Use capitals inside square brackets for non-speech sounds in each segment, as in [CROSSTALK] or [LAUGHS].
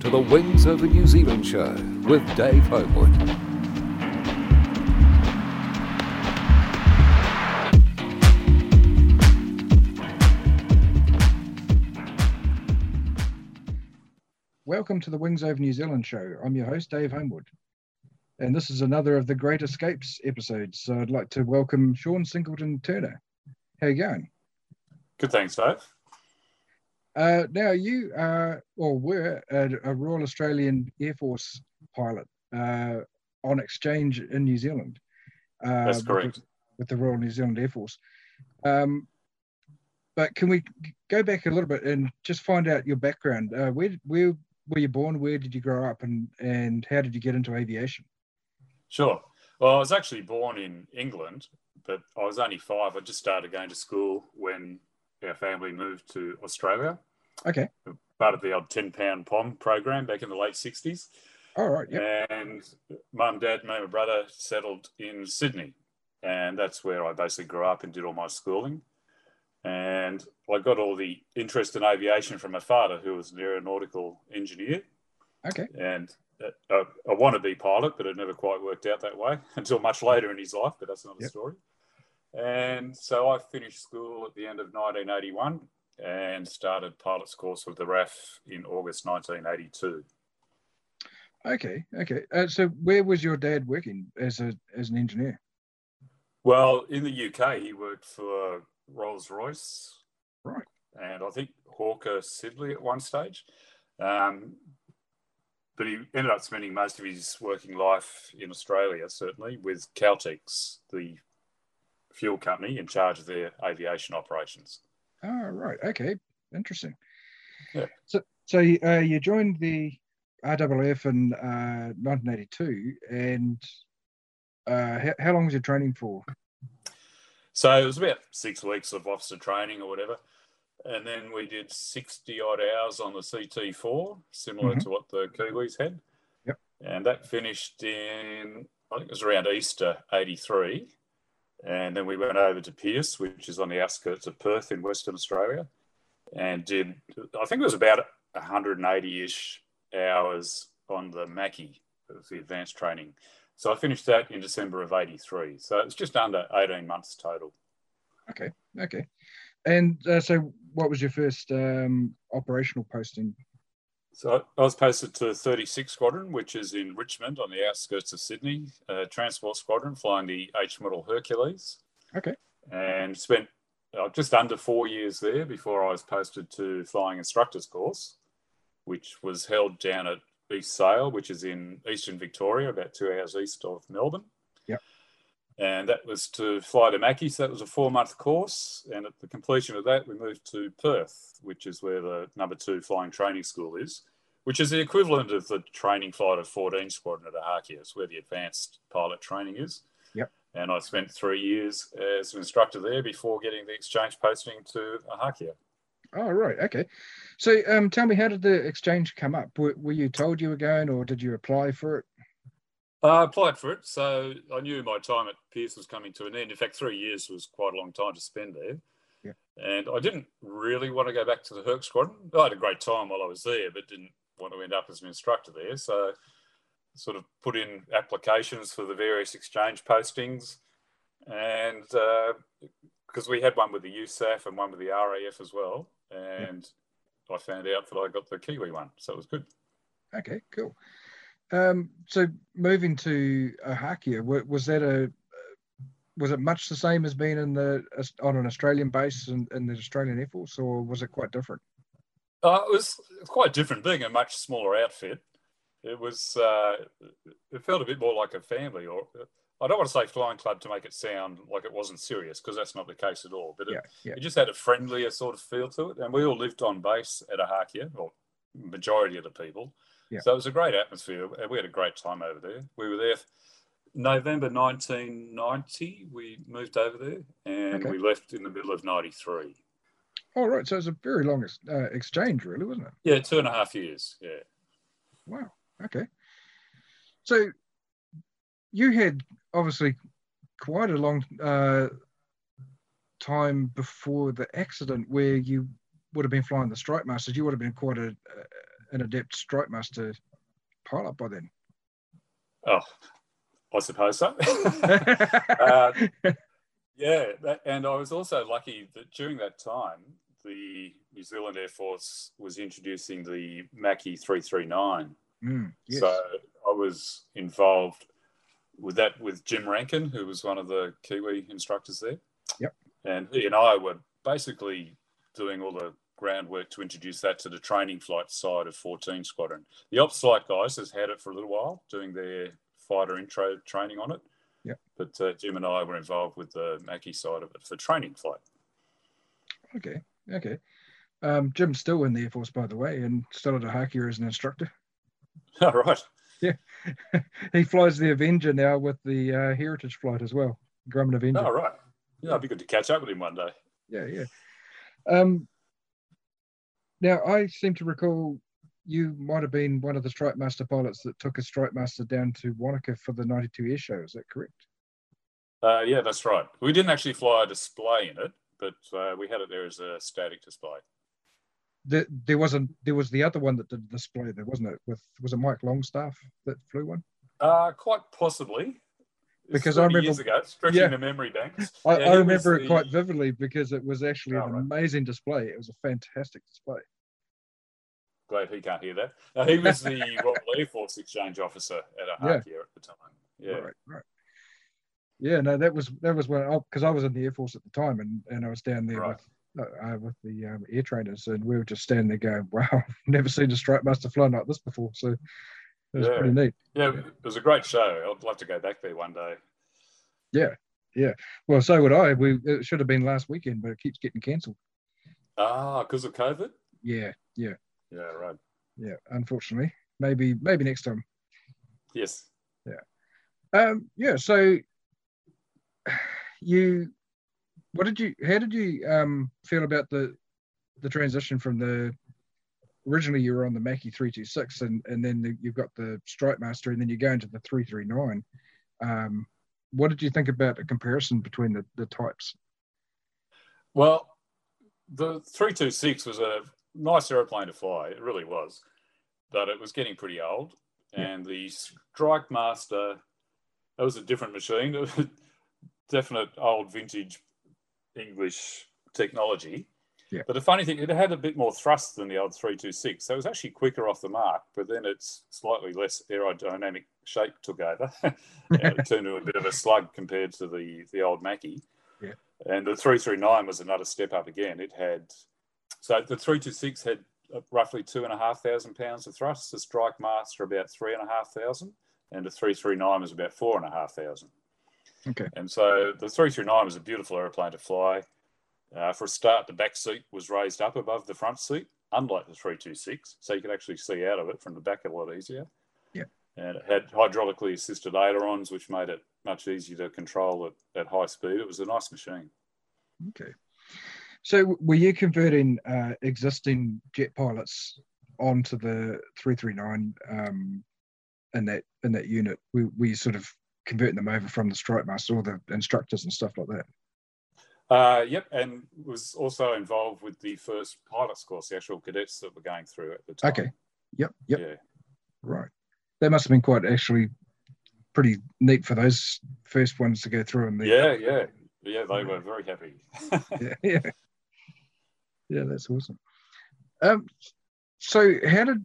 to the Wings Over New Zealand show with Dave Homewood. Welcome to the Wings Over New Zealand show. I'm your host, Dave Homewood. And this is another of the Great Escapes episodes. So I'd like to welcome Sean Singleton Turner. How you going? Good, thanks, Dave. Uh, now, you are or were a, a, Royal Australian Air Force pilot uh, on exchange in New Zealand. Uh, That's correct. With, with, the Royal New Zealand Air Force. Um, but can we go back a little bit and just find out your background? Uh, where, where were you born? Where did you grow up? And, and how did you get into aviation? Sure. Well, I was actually born in England, but I was only five. I just started going to school when our family moved to Australia. Okay. Part of the old 10 pound POM program back in the late 60s. All right. Yep. And mum, dad, me, and my brother settled in Sydney. And that's where I basically grew up and did all my schooling. And I got all the interest in aviation from my father, who was an aeronautical engineer. Okay. And uh, I want to be pilot, but it never quite worked out that way [LAUGHS] until much later in his life. But that's another yep. story. And so I finished school at the end of 1981 and started pilot's course with the RAAF in August 1982. Okay, okay. Uh, so where was your dad working as a as an engineer? Well, in the UK, he worked for Rolls Royce, right, and I think Hawker Siddeley at one stage. Um, but he ended up spending most of his working life in Australia, certainly with Caltex, the fuel company in charge of their aviation operations. Oh, right. Okay. Interesting. Yeah. So, so uh, you joined the RAAF in uh, 1982, and uh, how, how long was your training for? So it was about six weeks of officer training or whatever. And then we did 60 odd hours on the CT4, similar mm-hmm. to what the Kiwis had. Yep. And that finished in, I think it was around Easter 83. And then we went over to Pearce, which is on the outskirts of Perth in Western Australia, and did, I think it was about 180 ish hours on the Macchi, the advanced training. So I finished that in December of 83. So it's just under 18 months total. Okay. Okay. And uh, so what was your first um, operational posting so I was posted to 36 Squadron, which is in Richmond on the outskirts of Sydney, uh, Transport Squadron, flying the H model Hercules. Okay. And spent uh, just under four years there before I was posted to flying instructors course, which was held down at East Sale, which is in eastern Victoria, about two hours east of Melbourne. Yep. And that was to fly to Macchi. So that was a four month course. And at the completion of that, we moved to Perth, which is where the number two flying training school is which is the equivalent of the training flight of 14 Squadron at Ohakea. It's where the advanced pilot training is. Yep. And I spent three years as an instructor there before getting the exchange posting to Ohakea. Oh, right. Okay. So um, tell me, how did the exchange come up? Were, were you told you were going or did you apply for it? I applied for it. So I knew my time at Pearce was coming to an end. In fact, three years was quite a long time to spend there. Yeah. And I didn't really want to go back to the Herc Squadron. I had a great time while I was there, but didn't want to end up as an instructor there. So sort of put in applications for the various exchange postings. And because uh, we had one with the USAF and one with the RAF as well. And I found out that I got the Kiwi one. So it was good. Okay, cool. Um, so moving to Ohakea, was that a was it much the same as being in the on an Australian base in, in the Australian Air Force, or was it quite different? Uh, it was quite different, being a much smaller outfit. It was. Uh, it felt a bit more like a family, or I don't want to say flying club to make it sound like it wasn't serious, because that's not the case at all. But it, Yeah, yeah. it just had a friendlier sort of feel to it, and we all lived on base at Ohakea, or majority of the people. Yeah. So it was a great atmosphere, and we had a great time over there. We were there. November 1990, we moved over there, and Okay. we left in the middle of '93. All right, so it's a very long ex- uh, exchange, really, wasn't it? Yeah, two and a half years. Yeah. Wow. Okay. So you had obviously quite a long uh, time before the accident where you would have been flying the Strike Masters. You would have been quite a, uh, an adept Strike Master pilot by then. Oh, I suppose so. uh, [LAUGHS] [LAUGHS] yeah, that, and I was also lucky that during that time, the New Zealand Air Force was introducing the Macchi 339. Mm, yes. So I was involved with that with Jim Rankin, who was one of the Kiwi instructors there. Yep. And he and I were basically doing all the groundwork to introduce that to the training flight side of 14 Squadron. The ops flight guys has had it for a little while, doing their fighter intro training on it. Yep. But uh, Jim and I were involved with the Macchi side of it for training flight. Okay. Okay. Um, Jim's still in the Air Force, by the way, and started a Ohakea as an instructor. [LAUGHS] Oh right, Yeah. [LAUGHS] He flies the Avenger now with the uh, Heritage flight as well, Grumman Avenger. All right. Yeah, it'd be good to catch up with him one day. yeah, yeah. Um, now I seem to recall you might have been one of the Strike Master pilots that took a Strike Master down to Wanaka for the '92 air show. Is that correct? Uh, yeah, that's right. We didn't actually fly a display in it, but uh, we had it there as a static display. There, there wasn't. There was the other one that did the display. There wasn't it. With was it Mike Longstaff that flew one? Uh, quite possibly. Because I remember- years ago, stretching Yeah. the memory banks. [LAUGHS] I, Yeah, I remember it the- quite vividly because it was actually Oh, an right. amazing display. It was a fantastic display. Glad he can't hear that. Uh, he was the [LAUGHS] Royal Air Force Exchange Officer at Ohakea at the time. Yeah. Right, right. Yeah, no, that was that was when because I was in the Air Force at the time, and, and I was down there Right. with uh, with the um, air trainers, and we were just standing there going, [LAUGHS] "Wow, I've never seen a Strike Master fly like this before." So it was Yeah. pretty neat. Yeah, it was a great show. I'd love to go back there one day. Yeah, yeah. Well, so would I. We it should have been last weekend, but it keeps getting cancelled. Ah, because of COVID? Yeah, yeah, Yeah, right. yeah. Unfortunately, maybe maybe next time. Yes. Yeah. Um, yeah. So you, what did you? How did you um feel about the the transition from the originally you were on the Macchi three two six, and and then the, you've got the Strike Master, and then you go into the three three nine. Um, what did you think about a comparison between the the types? Well, the 326 was a nice aeroplane to fly. It really was. But it was getting pretty old. Yeah. And the Strike Master, that was a different machine. [LAUGHS] Definite old vintage English technology. Yeah. But the funny thing, it had a bit more thrust than the old 326. So it was actually quicker off the mark, but then its slightly less aerodynamic shape took over. [LAUGHS] it turned into a bit of a slug compared to the, the old Macchi. Yeah. And the 339 was another step up again. It had, so the 326 had uh, roughly two and a half thousand pounds of thrust. The Strike Master about three and a half thousand, and the 339 was about four and a half thousand. Okay. And so the 339 was a beautiful aeroplane to fly. Uh, for a start, the back seat was raised up above the front seat, unlike the 326, so you could actually see out of it from the back a lot easier. Yeah. And it had hydraulically assisted ailerons, which made it much easier to control at, at high speed. It was a nice machine. Okay. So were you converting uh, existing jet pilots onto the 339 um, in that in that unit? Were, were you sort of converting them over from the Strike Master or the instructors and stuff like that? Uh, yep, and was also involved with the first pilots course, the actual cadets that were going through at the time. Okay. Yep. Yep. Yeah. Right. That must have been quite actually pretty neat for those first ones to go through. And the, Yeah, yeah. Yeah, they were very happy. [LAUGHS] yeah, yeah, yeah. That's awesome. Um, so how did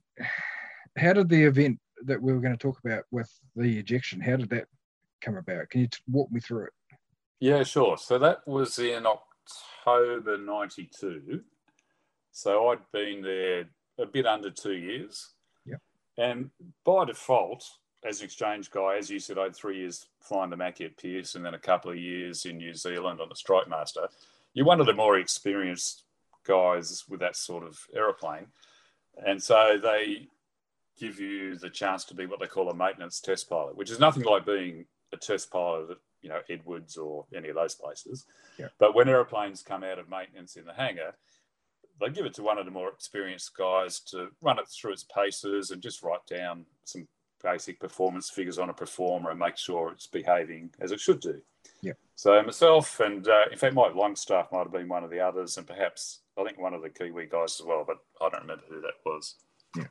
how did the event that we were going to talk about with the ejection. How did that come about? Can you t- walk me through it? Yeah, sure. So that was in October 92. So I'd been there a bit under two years. Yep. And by default, as an exchange guy, as you said, I had three years flying the Macchi at Pearce and then a couple of years in New Zealand on the Strike Master. You're one of the more experienced guys with that sort of aeroplane. And so they give you the chance to be what they call a maintenance test pilot, which is nothing like being a test pilot at you know Edwards or any of those places. Yeah. But when aeroplanes come out of maintenance in the hangar, they give it to one of the more experienced guys to run it through its paces and just write down some basic performance figures on a proforma and make sure it's behaving as it should do. Yeah. So myself and uh, in fact Mike Longstaff might have been one of the others, and perhaps I think one of the Kiwi guys as well, but I don't remember who that was. Yeah.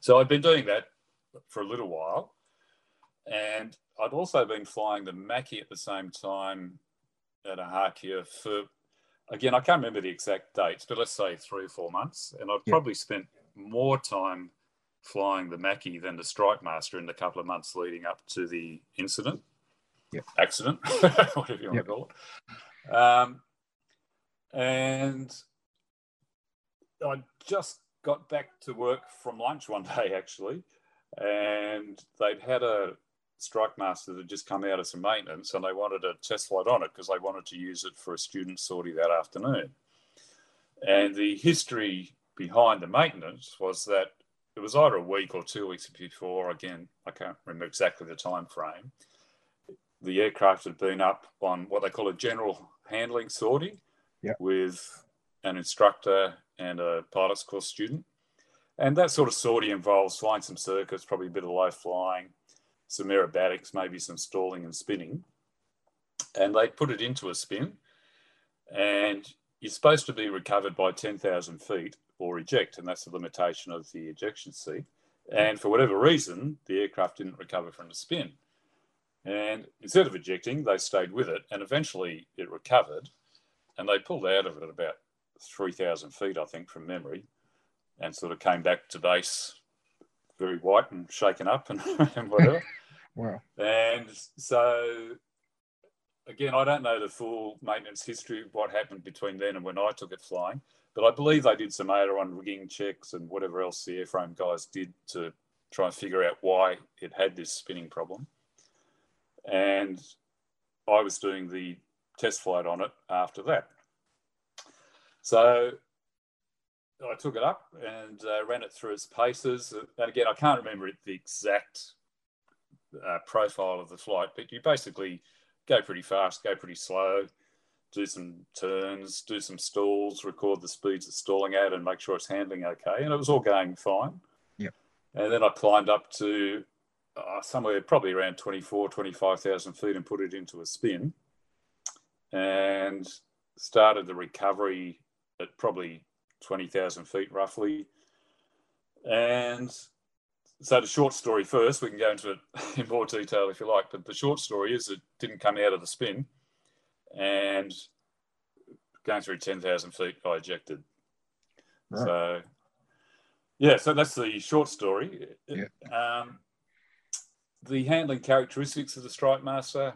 So I've been doing that for a little while, and I'd also been flying the Macchi at the same time at Ohakea for again I can't remember the exact dates, but let's say three or four months, and I'd Yeah. probably spent more time flying the Macchi than the Strike Master in the couple of months leading up to the incident, Yep. accident, [LAUGHS] whatever you want Yep. to call it. Um, and I just got back to work from lunch one [LAUGHS] day actually, and they'd had a Strike Master that had just come out of some maintenance, and they wanted a test flight on it because they wanted to use it for a student sortie that afternoon. And the history behind the maintenance was that it was either a week or two weeks before. Again, I can't remember exactly the time frame. The aircraft had been up on what they call a general handling sortie Yeah. with an instructor and a pilot's course student. And that sort of sortie involves flying some circuits, probably a bit of low flying, some aerobatics, maybe some stalling and spinning. And they put it into a spin, and you're supposed to be recovered by 10,000 feet or eject, and that's the limitation of the ejection seat. And for whatever reason, the aircraft didn't recover from the spin. And instead of ejecting, they stayed with it, and eventually it recovered. And they pulled out of it at about 3,000 feet, I think, from memory, and sort of came back to base very white and shaken up and, [LAUGHS] and whatever. Wow. And so, again, I don't know the full maintenance history of what happened between then and when I took it flying, but I believe they did some aileron rigging checks and whatever else the airframe guys did to try and figure out why it had this spinning problem. And I was doing the test flight on it after that. So I took it up and uh, ran it through its paces. And again, I can't remember it the exact uh, profile of the flight, but you basically go pretty fast, go pretty slow, do some turns, do some stalls, record the speeds it's stalling at, and make sure it's handling okay. And it was all going fine. Yep. And then I climbed up to uh, somewhere probably around 24, 25,000 feet and put it into a spin and started the recovery at probably 20,000 feet roughly. And so the short story first, we can go into it [LAUGHS] in more detail if you like, but the short story is it didn't come out of the spin and going through 10,000 feet, I ejected. Right. So, yeah, so that's the short story. Yeah. Um, the handling characteristics of the Strike Master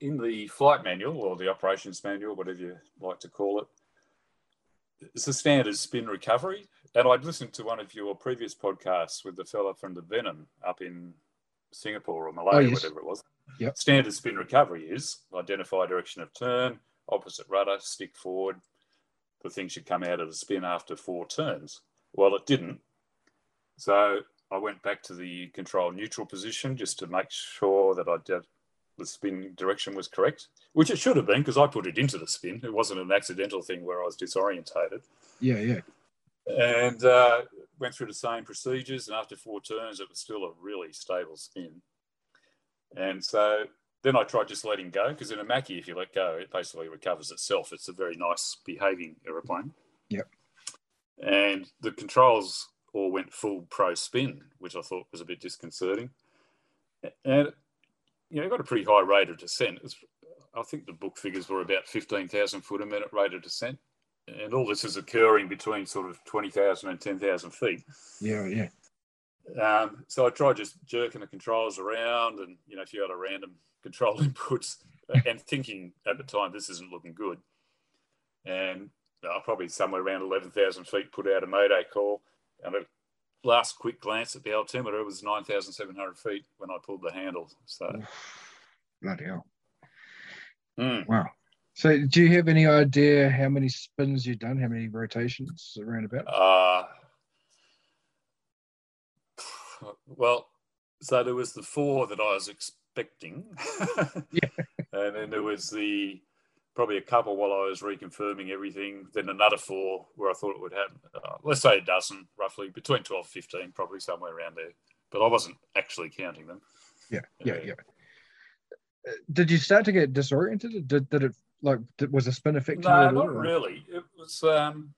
in the flight manual or the operations manual, whatever you like to call it, it's a standard spin recovery. And I'd listened to one of your previous podcasts with the fella from the Venom up in Singapore or Malaya, oh, yes. whatever it was. Yep. Standard spin recovery is identify direction of turn, opposite rudder, stick forward. The thing should come out of the spin after four turns. Well, it didn't. So I went back to the control neutral position just to make sure that I did the spin direction was correct, which it should have been because I put it into the spin. It wasn't an accidental thing where I was disorientated. Yeah, yeah. And uh, went through the same procedures. And after four turns, it was still a really stable spin. And so then I tried just letting go because in a Macchi, if you let go, it basically recovers itself. It's a very nice behaving aeroplane. Yep. And the controls all went full pro spin, which I thought was a bit disconcerting. And you know, it got a pretty high rate of descent. It's, I think the book figures were about 15,000 foot a minute rate of descent. And all this is occurring between sort of 20,000 and 10,000 feet. Yeah, yeah. Um, so I tried just jerking the controls around and, you know, a few other random control [LAUGHS] inputs and thinking at the time this isn't looking good. And I probably somewhere around 11,000 feet put out a mayday call. And a last quick glance at the altimeter, it was 9,700 feet when I pulled the handle. So, Bloody hell. mm. Wow. So do you have any idea how many spins you've done, how many rotations around about? Uh, well, so there was the four that I was expecting. [LAUGHS] Yeah. And then there was the probably a couple while I was reconfirming everything, then another four where I thought it would happen. Uh, let's say a dozen, roughly, between 12 15, probably somewhere around there. But I wasn't actually counting them. Yeah, yeah, Yeah. yeah. Uh, Did you start to get disoriented? Did, did it like was the spin affecting you No, not or- really. It was, um,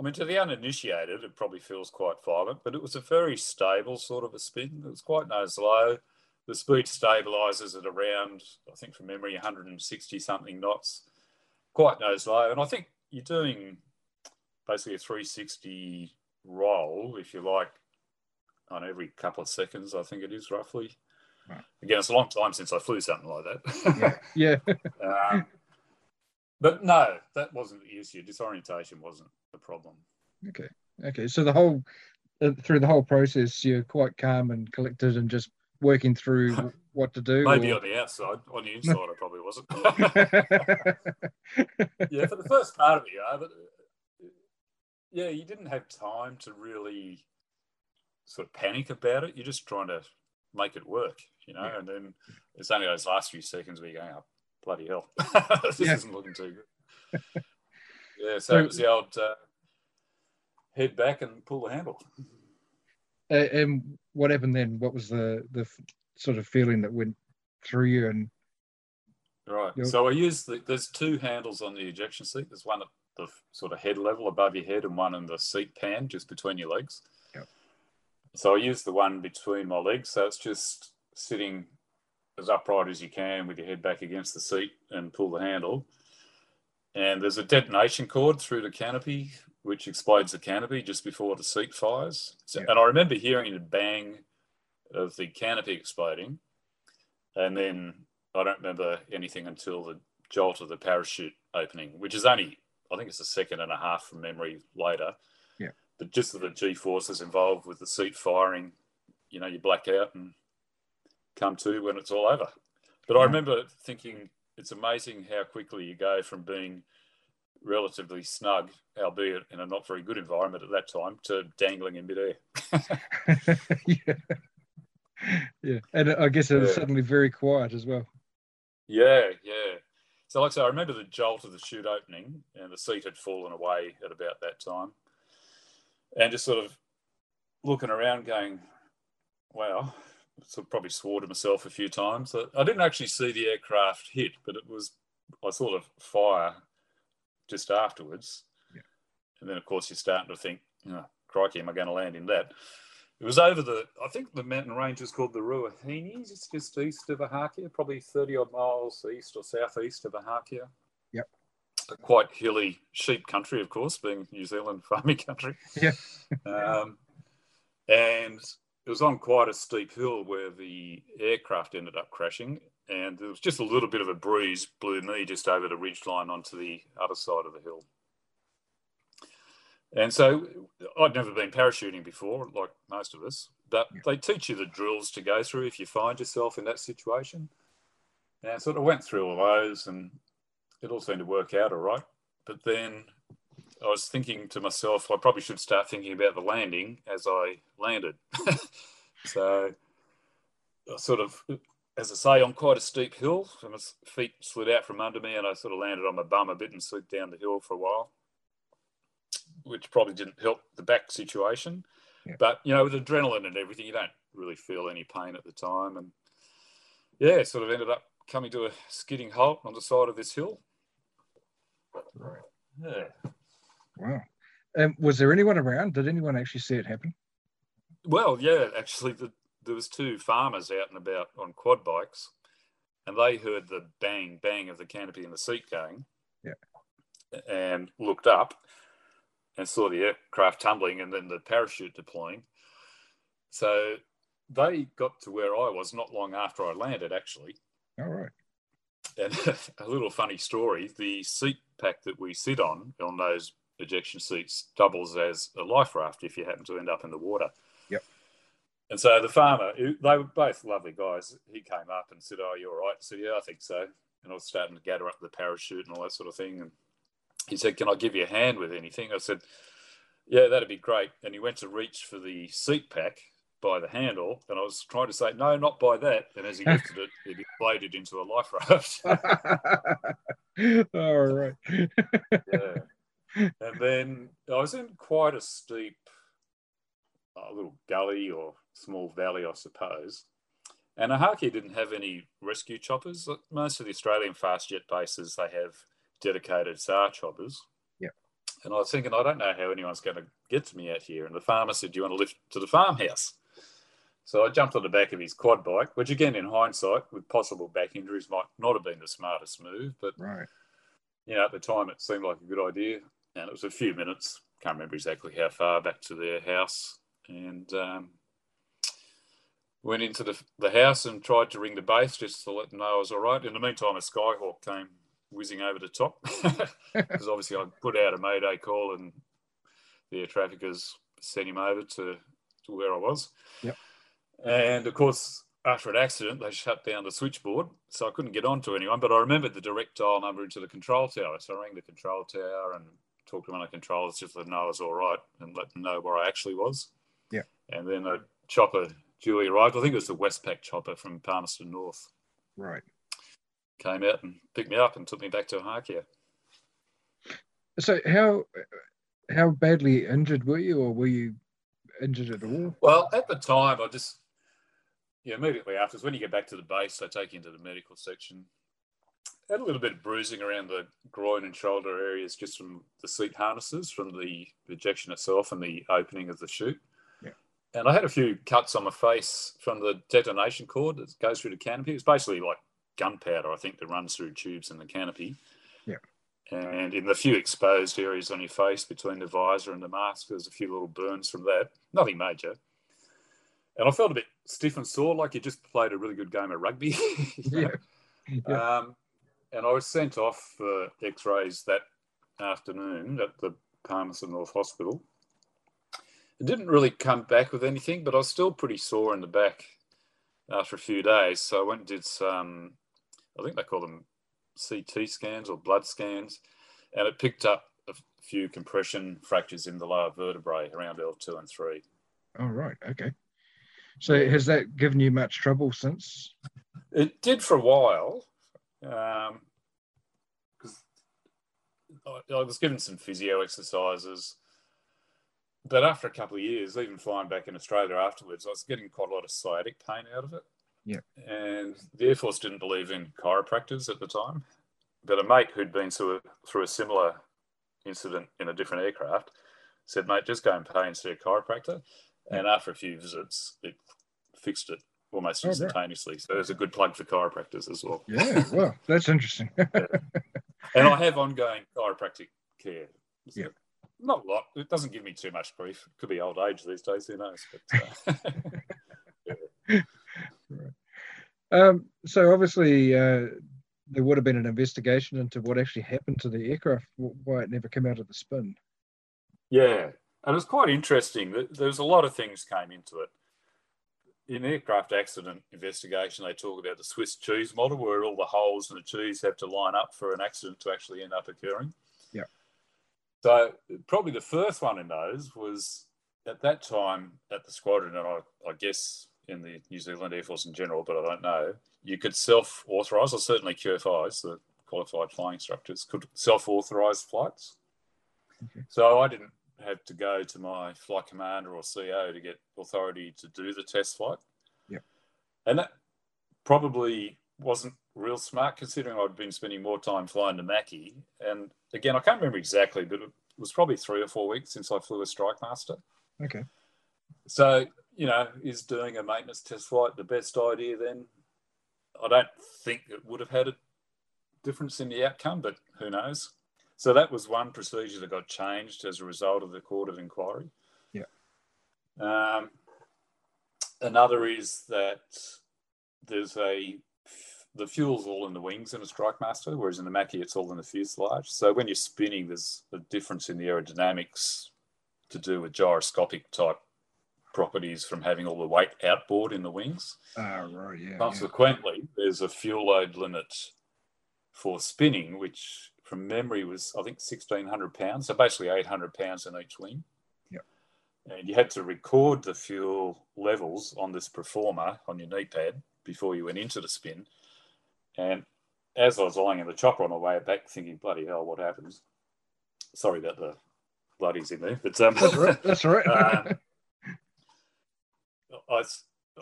I mean, to the uninitiated, it probably feels quite violent, but it was a very stable sort of a spin. It was quite nose low. The speed stabilizes at around, I think from memory, 160 something knots, quite nose low. And I think you're doing basically a 360 roll, if you like, on every couple of seconds, I think it is roughly. Right. Again, it's a long time since I flew something like that. Yeah, [LAUGHS] Um, but no, that wasn't the issue. Disorientation wasn't the problem. okay, okay. So the whole uh, through the whole process, you're quite calm and collected, and just working through [LAUGHS] what to do. Maybe or- on the outside, on the inside, I probably wasn't. [LAUGHS] [LAUGHS] yeah, for the first part of it, yeah, but uh, yeah, you didn't have time to really sort of panic about it. You're just trying to make it work, you know. Yeah. And then it's only those last few seconds where you're going, "Oh, bloody hell, [LAUGHS] [LAUGHS] this Yeah. isn't looking too good." [LAUGHS] yeah, so So- it was the old uh, head back and pull the handle. Uh, and what happened then? What was the the sort of feeling that went through you? And Right. Yep. So I used the, there's two handles on the ejection seat. There's one at the sort of head level above your head and one in the seat pan just between your legs. Yep. So I used the one between my legs. So it's just sitting as upright as you can with your head back against the seat and pull the handle. And there's a detonation cord through the canopy, which explodes the canopy just before the seat fires. So, Yep. And I remember hearing the bang of the canopy exploding. And then I don't remember anything until the jolt of the parachute opening, which is only, I think it's a second and a half from memory later. Yeah. But just the G forces involved with the seat firing, you know, you black out and come to when it's all over. But I remember thinking it's amazing how quickly you go from being relatively snug, albeit in a not very good environment at that time, to dangling in midair. [LAUGHS] [LAUGHS] yeah, yeah. And I guess it was Yeah. suddenly very quiet as well. Yeah, yeah. So, like I say, I remember the jolt of the chute opening, and the seat had fallen away at about that time, and just sort of looking around, going, "Wow." So probably swore to myself a few times. I didn't actually see the aircraft hit, but it was I saw the fire just afterwards, Yeah. and then of course you're starting to think, oh, "Crikey, am I going to land in that?" It was over the, I think the mountain range is called the Ruahines. It's just east of Ahakia, probably 30 odd miles east or southeast of Ahakia. Yep. A quite hilly sheep country, of course, being New Zealand farming [LAUGHS] country. Yeah. um, and it was on quite a steep hill where the aircraft ended up crashing. And there was just a little bit of a breeze blew me just over the ridge line onto the other side of the hill. And so I'd never been parachuting before, like most of us, but they teach you the drills to go through if you find yourself in that situation. And I sort of went through all those and it all seemed to work out all right. But then I was thinking to myself, I probably should start thinking about the landing as I landed. [LAUGHS] so I sort of, as I say, on quite a steep hill, and my feet slid out from under me, and I sort of landed on my bum a bit and slid down the hill for a while, which probably didn't help the back situation. Yeah. But you know, with adrenaline and everything, you don't really feel any pain at the time, and yeah, sort of ended up coming to a skidding halt on the side of this hill. Right. Yeah. Wow. Um, was there anyone around? Did anyone actually see it happen? Well, yeah, actually, the, there was two farmers out and about on quad bikes, and they heard the bang bang of the canopy and the seat going. Yeah. And looked up and saw the aircraft tumbling and then the parachute deploying. So they got to where I was not long after I landed, actually. All right. And [LAUGHS] a little funny story the seat pack that we sit on, on those ejection seats, doubles as a life raft if you happen to end up in the water. Yep. And so the farmer, they were both lovely guys. He came up and said, Oh, you all right? I said, Yeah, I think so. And I was starting to gather up the parachute and all that sort of thing. And he said, Can I give you a hand with anything? I said, Yeah, that'd be great. And he went to reach for the seat pack by the handle, and I was trying to say, no, not by that. And as he lifted it, it inflated into a life raft. [LAUGHS] All right. yeah. And then I was in quite a steep uh, little gully or small valley, I suppose. And Ohakea didn't have any rescue choppers. Most of the Australian fast jet bases, they have dedicated SAR choppers. Yeah. And I was thinking, I don't know how anyone's going to get to me out here. And the farmer said, Do you want to lift to the farmhouse? So I jumped on the back of his quad bike, which again, in hindsight, with possible back injuries, might not have been the smartest move. But right. you know, at the time, it seemed like a good idea, and it was a few minutes. Can't remember exactly how far back to their house, and um, went into the, the house and tried to ring the base just to let them know I was all right. In the meantime, a Skyhawk came whizzing over the top [LAUGHS] because obviously I put out a mayday call and the air traffickers sent him over to, to where I was. Yep. And of course, after an accident, they shut down the switchboard, so I couldn't get on to anyone. But I remembered the direct dial number into the control tower, so I rang the control tower and talked to one of the controllers just to let them know I was all right and let them know where I actually was. Yeah. And then a chopper duly arrived. I think it was the Westpac chopper from Palmerston North. Right. Came out and picked me up and took me back to Ohakea. So how how badly injured were you, or were you injured at all? Well, at the time, I just yeah, immediately afterwards, when you get back to the base, they take you into the medical section. Had a little bit of bruising around the groin and shoulder areas just from the seat harnesses, from the ejection itself and the opening of the chute. Yeah. And I had a few cuts on my face from the detonation cord that goes through the canopy. It's basically like gunpowder, I think, that runs through tubes in the canopy. Yeah. And in the few exposed areas on your face between the visor and the mask, there's a few little burns from that. Nothing major. And I felt a bit stiff and sore, like you just played a really good game of rugby. [LAUGHS] yeah. [LAUGHS] yeah. Um, and I was sent off for x rays that afternoon at the Palmerston North Hospital. It didn't really come back with anything, but I was still pretty sore in the back after a few days. So I went and did some, I think they call them CT scans or blood scans, and it picked up a few compression fractures in the lower vertebrae around L2 and 3. Oh, right. Okay. So has that given you much trouble since? It did for a while, um, I, I was given some physio exercises. But after a couple of years, even flying back in Australia afterwards, I was getting quite a lot of sciatic pain out of it. Yeah. And the Air Force didn't believe in chiropractors at the time. But a mate who'd been through a, through a similar incident in a different aircraft said, mate, just go and pay and see a chiropractor. And after a few visits, it fixed it almost Oh, right. instantaneously. So there's a good plug for chiropractors as well. Yeah. Well, that's interesting. [LAUGHS] And I have ongoing chiropractic care. Yeah. Not a lot. It doesn't give me too much grief. It could be old age these days. Who knows? But, uh, [LAUGHS] um, so obviously, uh, there would have been an investigation into what actually happened to the aircraft, why it never came out of the spin. yeah. And it was quite interesting. There- There's a lot of things came into it. In aircraft accident investigation, they talk about the Swiss cheese model, where all the holes in the cheese have to line up for an accident to actually end up occurring. Yeah. So probably the first one in those was at that time at the squadron, and I, I guess in the New Zealand Air Force in general, but I don't know. You could self-authorize, or certainly QFIs, the qualified flying instructors, could self-authorize flights. Okay. So I didn't have to go to my flight commander or CO to get authority to do the test flight. Yeah. And that probably wasn't real smart considering I'd been spending more time flying to Macchi. And again, I can't remember exactly, but it was probably three or four weeks since I flew a Strike Master. Okay. So, you know, is doing a maintenance test flight the best idea then? I don't think it would have had a difference in the outcome, but who knows? So that was one procedure that got changed as a result of the court of inquiry. Yeah. Um, Another is that there's a the fuel's all in the wings in a Strike Master, whereas in the Macchi it's all in the fuselage. So when you're spinning, there's a difference in the aerodynamics to do with gyroscopic type properties from having all the weight outboard in the wings. Ah, right, yeah. Consequently, yeah. there's a fuel load limit for spinning, which from memory was I think 1600 pounds, so basically 800 pounds in each wing. Yep. And you had to record the fuel levels on this proforma on your knee pad before you went into the spin. And as I was lying in the chopper on the way back, thinking, "Bloody hell, what happens?" Sorry about the bloodies in there, but um, that's right. That's right. uh, [LAUGHS] [LAUGHS] I,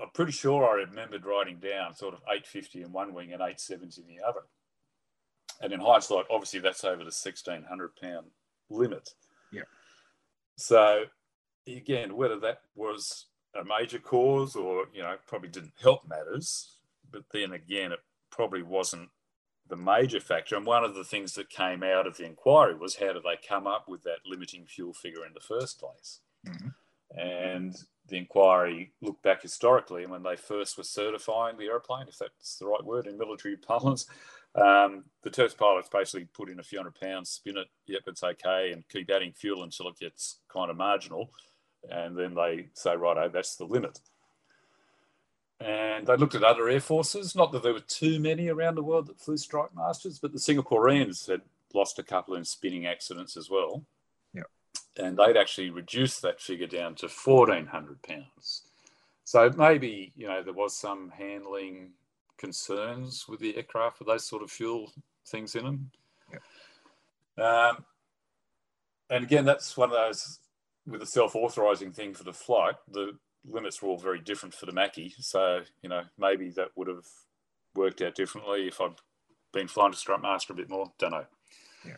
I'm pretty sure I remembered writing down sort of 850 in one wing and 870 in the other. And in hindsight, obviously that's over the 1600 pound limit. Yeah. So again, whether that was a major cause or, you know, probably didn't help matters, but then again, it probably wasn't the major factor. And one of the things that came out of the inquiry was how did they come up with that limiting fuel figure in the first place? Mm-hmm. And the inquiry looked back historically, and when they first were certifying the aeroplane, if that's the right word in military [LAUGHS] parlance, um, the test pilots basically put in a few hundred pounds, spin it, yep, it's okay, and keep adding fuel until it gets kind of marginal. And then they say, right, oh, that's the limit. And they looked at other air forces, not that there were too many around the world that flew Strike Masters, but the Singaporeans had lost a couple in spinning accidents as well. Yep. And they'd actually reduced that figure down to 1,400 pounds. So maybe, you know, there was some handling concerns with the aircraft with those sort of fuel things in them. Um, and again, that's one of those with the self-authorizing thing for the flight. The limits were all very different for the Macchi, so you know maybe that would have worked out differently if I'd been flying to Strike Master a bit more. Don't know. Yeah.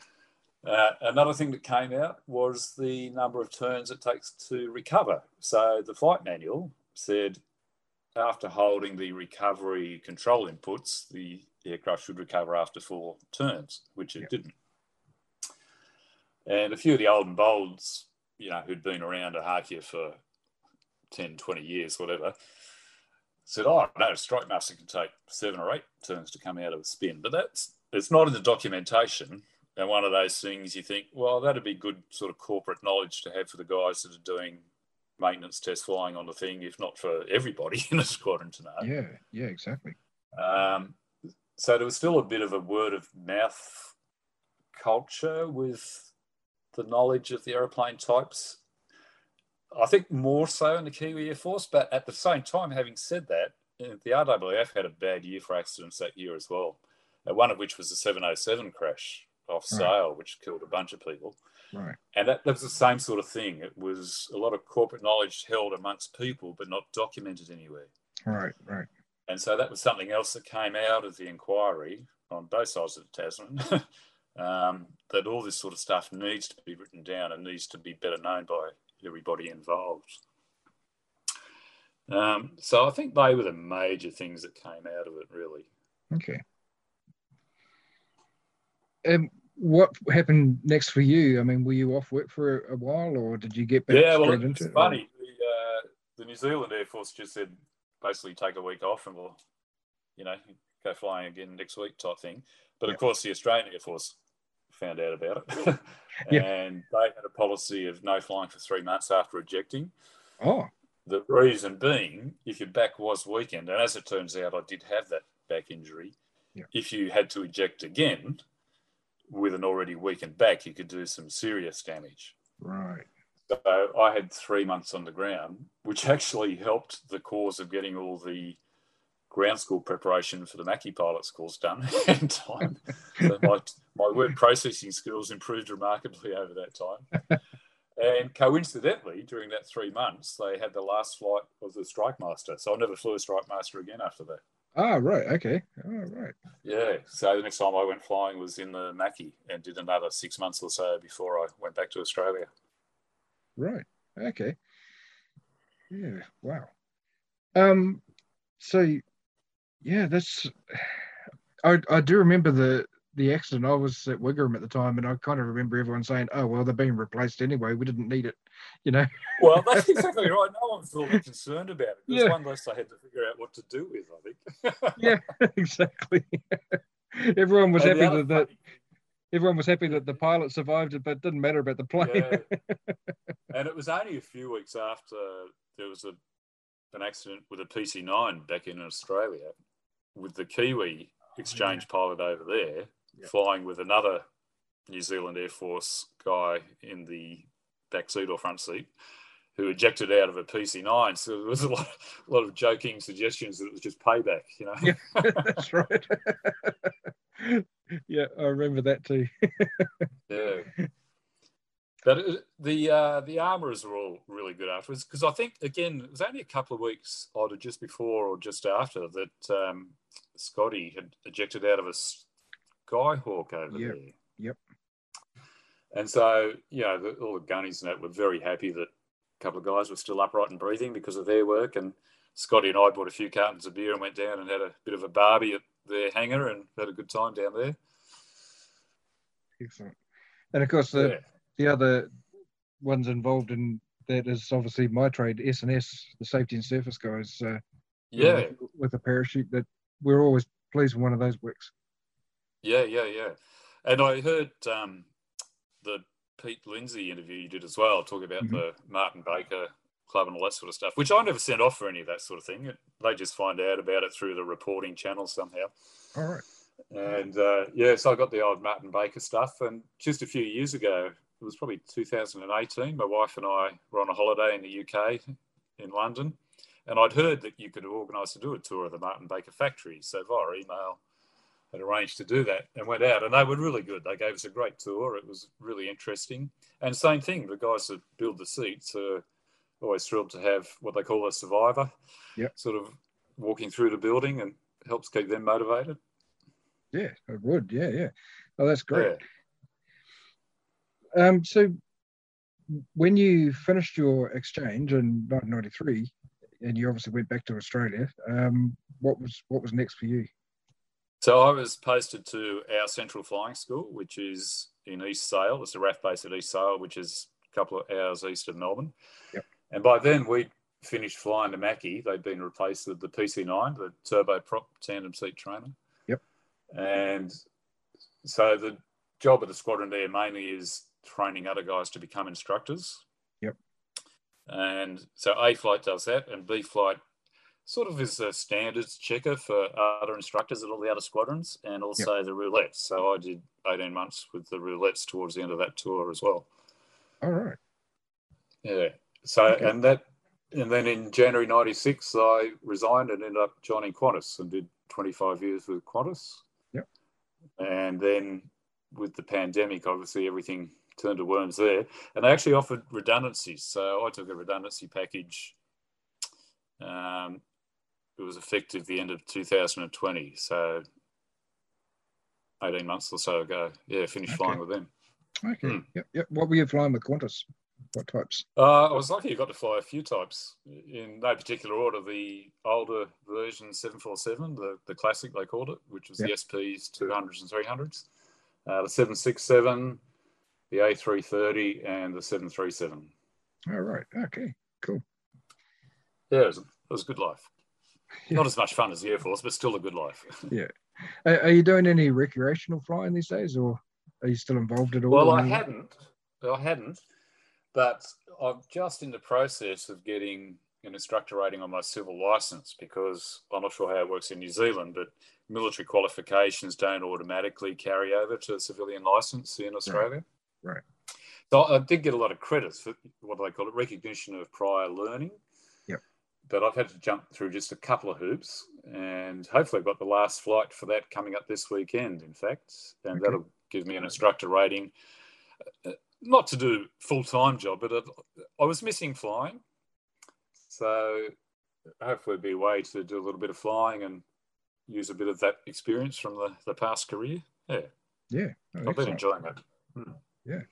Uh, another thing that came out was the number of turns it takes to recover. So the flight manual said after holding the recovery control inputs, the aircraft should recover after four turns, which it didn't. And a few of the old and bolds, you know, who'd been around Ohakea for 10, 20 years, whatever, said, oh, no, Strike Master can take seven or eight turns to come out of a spin. But that's, it's not in the documentation. And one of those things you think, well, that'd be good sort of corporate knowledge to have for the guys that are doing maintenance test flying on the thing, if not for everybody [LAUGHS] in a squadron to know. Yeah, yeah, exactly. Um, so there was still a bit of a word of mouth culture with the knowledge of the aeroplane types. I think more so in the Kiwi Air Force, but at the same time, having said that, the RAAF had a bad year for accidents that year as well. Uh, one of which was the 707 crash off Sale, which killed a bunch of people. Right. And that, that was the same sort of thing. It was a lot of corporate knowledge held amongst people, but not documented anywhere. Right, right. And so that was something else that came out of the inquiry on both sides of the Tasman. [LAUGHS] um, that all this sort of stuff needs to be written down and needs to be better known by everybody involved. Um, so I think they were the major things that came out of it, really. Okay. Um, what happened next for you? I mean, were you off work for a while, or did you get back yeah, well, straight into it? Funny, the, uh, the New Zealand Air Force just said basically take a week off and we'll, you know, go flying again next week type thing. But of course, the Australian Air Force found out about it, [LAUGHS] and they had a policy of no flying for three months after ejecting. Oh, the reason being, if your back was weakened, and as it turns out, I did have that back injury. Yeah. If you had to eject again, with an already weakened back, you could do some serious damage. Right. So I had three months on the ground, which [LAUGHS] actually helped the cause of getting all the ground school preparation for the Macchi pilot schools done [LAUGHS] in time. so my, my word processing skills improved remarkably over that time. And coincidentally, during that three months, they had the last flight of the Strike Master. So I never flew a Strike Master again after that. Ah, right. Okay. All right. Yeah. So the next time I went flying was in the Macchi and did another six months or so before I went back to Australia. Right. Okay. Yeah. Wow. Um. So, yeah, that's. I I do remember the the accident, I was at Wigram at the time, and I kind of remember everyone saying, "Oh well, they're being replaced anyway. We didn't need it," [LAUGHS] you know. Well, that's exactly right. No one was all concerned about it. There's Yeah. one less they had to figure out what to do with. I think. [LAUGHS] yeah, [LAUGHS] exactly. everyone was And happy that, everyone was happy that the pilot survived it, but it didn't matter about the plane. Yeah. and it was only a few weeks after there was a an accident with a PC9 back in Australia with the Kiwi exchange pilot over there Yeah. flying with another New Zealand Air Force guy in the back seat or front seat who ejected out of a PC9. So there was a lot, a lot of joking suggestions that it was just payback, you know. Yeah. [LAUGHS] That's right. [LAUGHS] yeah, I remember that too. [LAUGHS] Yeah. But it- the uh, the armourers were all really good afterwards because I think again it was only a couple of weeks either just before or just after that um, Scotty had ejected out of a Skyhawk over Yep, there. yep. And so you know the, all the gunnies and that were very happy that a couple of guys were still upright and breathing because of their work. And Scotty and I bought a few cartons of beer and went down and had a bit of a barbie at their hangar and had a good time down there. Excellent. And of course, the Yeah. the other ones involved in that is obviously my trade, S and S, the safety and surface guys. Uh, Yeah. with, with a parachute. That we're always pleased when one of those works. Yeah, yeah, yeah. And I heard um, the Pete Lindsay interview you did as well, talk about Mhm. the Martin Baker Club and all that sort of stuff, which I never sent off for any of that sort of thing. They just find out about it through the reporting channel somehow. All right. And uh, yeah, so I got the old Martin Baker stuff. And just a few years ago, it was probably 2018, my wife and I were on a holiday in the UK in London. And I'd heard that you could organise to do a tour of the Martin Baker factory. So via email, had arranged to do that and went out. And they were really good. They gave us a great tour. It was really interesting. And same thing, the guys that build the seats are always thrilled to have what they call a survivor. Yep. Sort of walking through the building and helps keep them motivated. Yeah, it would. Yeah, yeah. Oh, that's great. Yeah. Um, so when you finished your exchange in 1993, and you obviously went back to Australia, um, what was what was next for you? So I was posted to our Central Flying School, which is in East Sale. It's a RAAF base at East Sale, which is a couple of hours east of Melbourne. Yep. And by then we'd finished flying to Macchi. They'd been replaced with the PC9, the turboprop tandem seat trainer. Yep. And so the job of the squadron there mainly is training other guys to become instructors. Yep. And so A flight does that, and B flight sort of is a standards checker for other instructors at all the other squadrons and also the roulettes. So I did 18 months with the roulettes towards the end of that tour as well. All right. Yeah. So, Okay. and that, and then in January 96, I resigned and ended up joining Qantas and did 25 years with Qantas. Yep. And then with the pandemic, obviously everything turned to worms there. And they actually offered redundancies. So I took a redundancy package. Um, it was effective the end of 2020. So 18 months or so ago. Yeah, finished Okay. flying with them. Okay. Hmm. Yep. Yep. What were you flying with Qantas? What types? Uh, I was lucky I got to fly a few types in no particular order. The older version 747, the, the classic they called it, which was the SPs 200s and 300s, uh, the 767, the A330, and the 737. All right. Okay. Cool. Yeah, it was, it was a good life. Yeah. [LAUGHS] Not as much fun as the Air Force, but still a good life. [LAUGHS] Are, are you doing any recreational flying these days, or are you still involved at all? Well, I hadn't. I hadn't, but I'm just in the process of getting an instructor rating on my civil license because I'm not sure how it works in New Zealand, but military qualifications don't automatically carry over to a civilian license in Australia. right. So I did get a lot of credits for what do they call it, recognition of prior learning. But I've had to jump through just a couple of hoops, and hopefully I've got the last flight for that coming up this weekend. In fact, and Okay. that'll give me an instructor rating. Uh, Not to do full time job, but I was missing flying, so hopefully it'll be a way to do a little bit of flying and use a bit of that experience from the, the past career. Yeah, Yeah. Oh, I've been enjoying it. yeah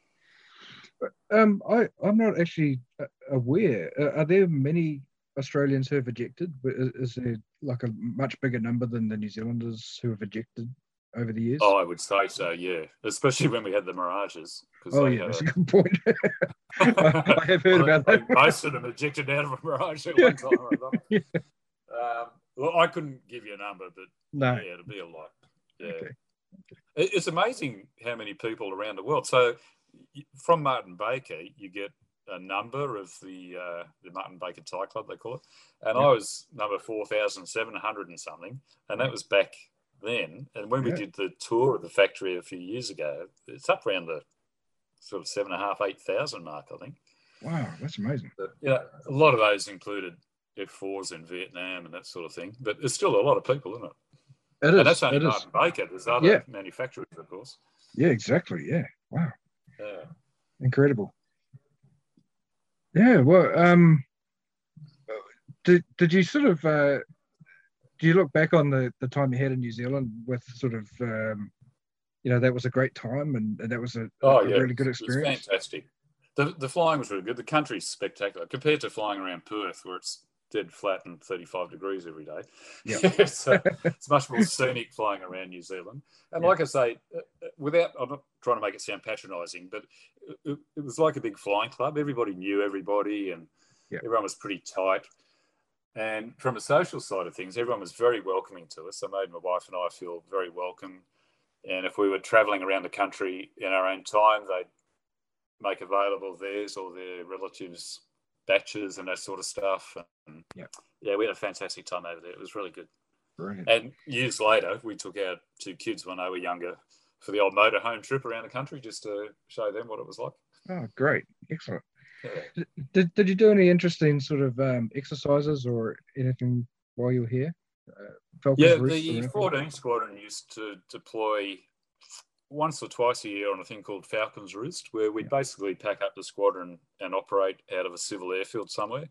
Um, I I'm not actually uh, aware. Uh, are there many Australians who have ejected? Is, is there like a much bigger number than the New Zealanders who have ejected over the years? Oh, I would say so. Yeah, especially when we had the mirages. Oh, yeah, that's a- a good point. [LAUGHS] I have heard about that. [LAUGHS] Most of them ejected out of a mirage at one time or another. [LAUGHS] Yeah. Um, well, I couldn't give you a number, but No. yeah, it'd be a lot. Yeah. Okay. It- It's amazing how many people around the world. So from Martin Baker, you get a number of the uh, the Martin Baker Tie Club, they call it. And I was number 4,700 and something. And that was back then. And when we did the tour of the factory a few years ago, it's up around the sort of seven and a half, 8,000 mark, I think. Wow, that's amazing. But, yeah, a lot of those included F4s in Vietnam and that sort of thing. But there's still a lot of people, isn't it? It is. and that's only. Martin Baker. There's other Yeah. manufacturers, of course. Yeah, exactly. Yeah. Wow. Yeah. Incredible. Yeah. Well, um, did did you sort of uh, do you look back on the the time you had in New Zealand with sort of um, you know that was a great time and, and that was a, Oh, a yeah. really good It was experience. fantastic. The, the flying was really good. The country's spectacular compared to flying around Perth, where it's dead flat and 35 degrees every day. Yeah. [LAUGHS] it's, uh, [LAUGHS] it's much more scenic flying around New Zealand. And Yeah. like I say, uh, uh, without, I'm not trying to make it sound patronising, but it, it was like a big flying club. Everybody knew everybody and Yeah. everyone was pretty tight. And from a social side of things, everyone was very welcoming to us. I made my wife and I feel very welcome. And if we were traveling around the country in our own time, they'd make available theirs or their relatives' baches and that sort of stuff. And Yeah. yeah, we had a fantastic time over there. It was really good. Brilliant. And years later, we took our two kids when they were younger for the old motorhome trip around the country just to show them what it was like. Oh, great. Excellent. Yeah. Did, did you do any interesting sort of um, exercises or anything while you were here? Uh, Yeah, the anything? 14 Squadron used to deploy once or twice a year on a thing called Falcons Roost, where we'd basically pack up the squadron and operate out of a civil airfield somewhere.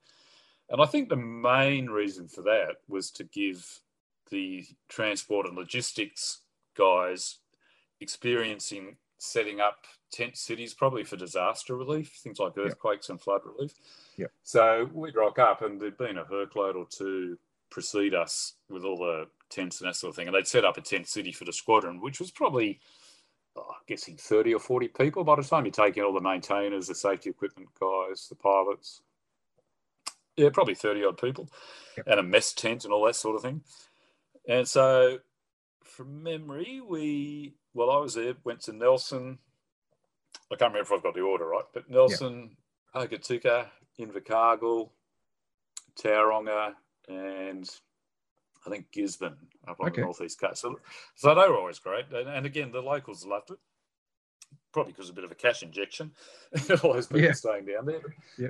And I think the main reason for that was to give the transport and logistics guys experiencing setting up tent cities, probably for disaster relief, things like earthquakes and flood relief. Yep. So we'd rock up, and there'd been a workload or two precede us with all the tents and that sort of thing. And they'd set up a tent city for the squadron, which was probably, oh, I'm guessing, 30 or 40 people by the time you take in all the maintainers, the safety equipment guys, the pilots. Yeah, probably 30 odd people, Yep. and a mess tent and all that sort of thing. And so, from memory, we, well, I was there, went to Nelson. I can't remember if I've got the order right, but Nelson, Hokitika, Invercargill, Tauranga, and I think Gisborne up on Okay. the northeast coast. So, so they were always great. And, and again, the locals loved it, probably because of a bit of a cash injection. [LAUGHS] All those people Yeah. staying down there.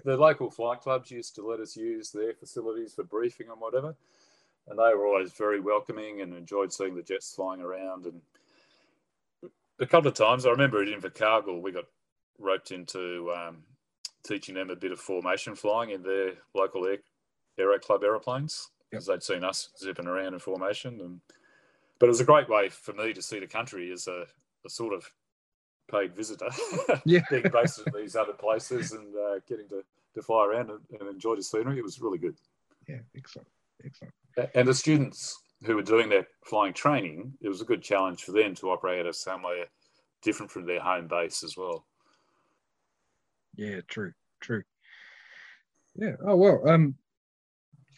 The local flight clubs used to let us use their facilities for briefing and whatever. And they were always very welcoming and enjoyed seeing the jets flying around. And a couple of times, I remember at Invercargill, we got roped into um, teaching them a bit of formation flying in their local air, aero club aeroplanes because they'd seen us zipping around in formation. And but it was a great way for me to see the country as a, a sort of paid visitor, [LAUGHS] Yeah. being based in these other places and uh, getting to, to fly around and, and enjoy the scenery. It was really good. Yeah, excellent. Excellent. And the students who were doing their flying training, it was a good challenge for them to operate of somewhere different from their home base as well. Yeah, true, true. Yeah. Oh well. Um,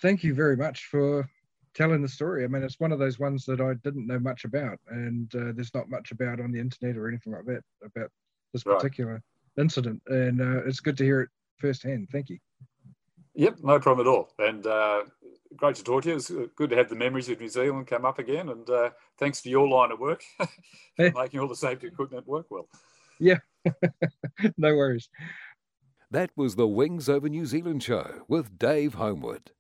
thank you very much for telling the story. I mean, it's one of those ones that I didn't know much about, and uh, there's not much about on the internet or anything like that about this Right. particular incident, and uh, it's good to hear it firsthand. Thank you. Yep, no problem at all. And uh, great to talk to you. It's good to have the memories of New Zealand come up again. And uh, thanks for your line of work [LAUGHS] for making all the safety equipment work well. Yeah, [LAUGHS] no worries. That was the Wings Over New Zealand show with Dave Homewood.